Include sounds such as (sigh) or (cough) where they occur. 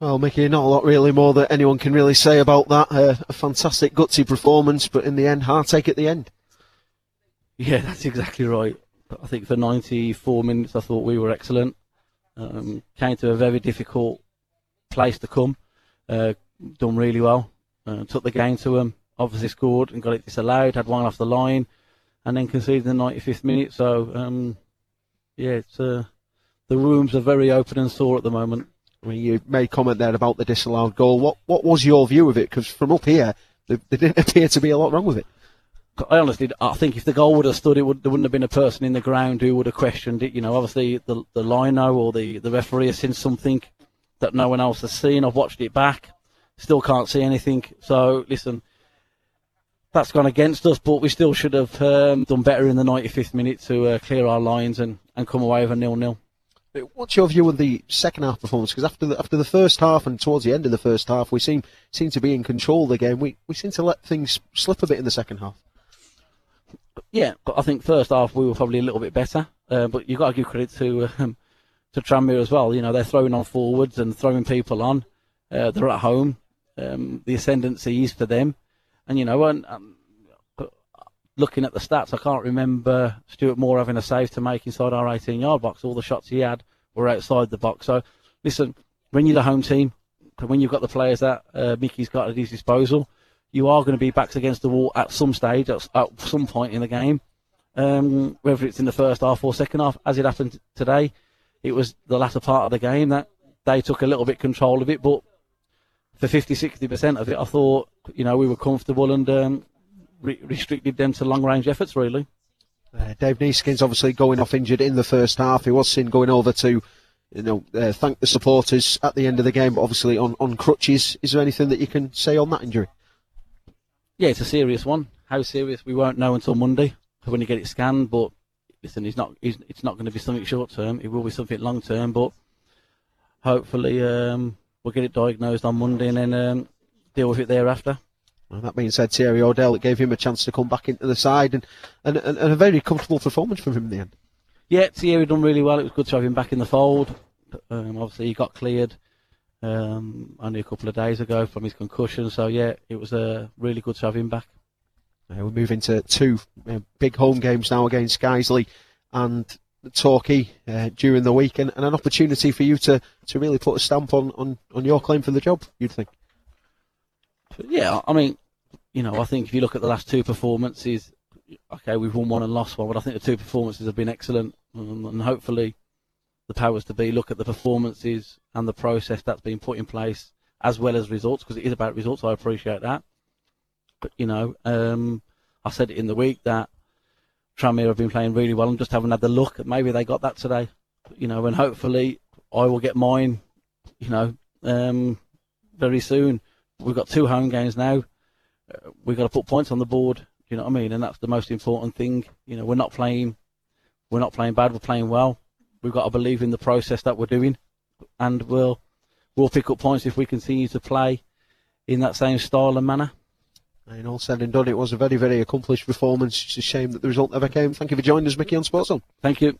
Well, Micky, not a lot really more that anyone can really say about that. Uh, a fantastic gutsy performance, but in the end, heartache at the end. Yeah, that's exactly right. I think for 94 minutes, I thought we were excellent. Um, came to a very difficult place to come. Uh, done really well. Uh, took the game to them. Obviously scored and got it disallowed. Had one off the line, and then conceded in the 95th minute. So um, yeah, it's uh, the rooms are very open and sore at the moment. I mean, you made comment there about the disallowed goal. What what was your view of it? Because from up here, there, there, didn't (laughs) appear to be a lot wrong with it. I honestly, I think if the goal would have stood, it would there wouldn't have been a person in the ground who would have questioned it. You know, obviously the the lino or the the referee has seen something that no one else has seen. I've watched it back, still can't see anything. So listen, that's gone against us, but we still should have um, done better in the 95th minute to uh, clear our lines and, and come away with a nil nil. What's your view of the second half performance? Because after the after the first half and towards the end of the first half, we seem seem to be in control of the game. We we seem to let things slip a bit in the second half. Yeah, I think first half we were probably a little bit better. Uh, but you've got to give credit to um, to Tranmere as well. You know they're throwing on forwards and throwing people on. Uh, they're at home. Um, the ascendancy is for them, and you know, and, um, looking at the stats, I can't remember Stuart Moore having a save to make inside our 18 yard box. All the shots he had were outside the box. So, listen, when you're the home team, when you've got the players that uh, Micky's got at his disposal, you are going to be backs against the wall at some stage, at, at some point in the game. Um, whether it's in the first half or second half, as it happened today, it was the latter part of the game that they took a little bit control of it. But for 50, 60% of it, I thought, you know, we were comfortable and um, re- restricted them to long range efforts, really. Uh, Dave Neeskins obviously going off injured in the first half. He was seen going over to, you know, uh, thank the supporters at the end of the game, but obviously on, on crutches. Is there anything that you can say on that injury? Yeah, it's a serious one. How serious we won't know until Monday when you get it scanned. But listen, he's not. He's, it's not going to be something short term. It will be something long term. But hopefully, um, we'll get it diagnosed on Monday and then um, deal with it thereafter. Well, that being said, Thierry Odell, it gave him a chance to come back into the side and, and, and, and a very comfortable performance from him in the end. Yeah, Thierry done really well. It was good to have him back in the fold. Um, obviously, he got cleared um, only a couple of days ago from his concussion. So, yeah, it was uh, really good to have him back. Uh, we move into two uh, big home games now against Guiseley and Torquay uh, during the week, and, and, an opportunity for you to, to really put a stamp on, on, on your claim for the job, you'd think. Yeah, I mean, you know, I think if you look at the last two performances, okay, we've won one and lost one, but I think the two performances have been excellent, and hopefully the powers to be look at the performances and the process that's been put in place as well as results, because it is about results. I appreciate that, but you know, um, I said it in the week that Tranmere have been playing really well and just haven't had the look. Maybe they got that today, you know, and hopefully I will get mine, you know, um, very soon. We've got two home games now. Uh, we've got to put points on the board. Do You know what I mean? And that's the most important thing. You know, we're not playing, we're not playing bad. We're playing well. We've got to believe in the process that we're doing, and we'll we'll pick up points if we continue to play in that same style and manner. And all said and done, it was a very, very accomplished performance. It's a shame that the result never came. Thank you for joining us, Micky, on Sports Zone. Thank you.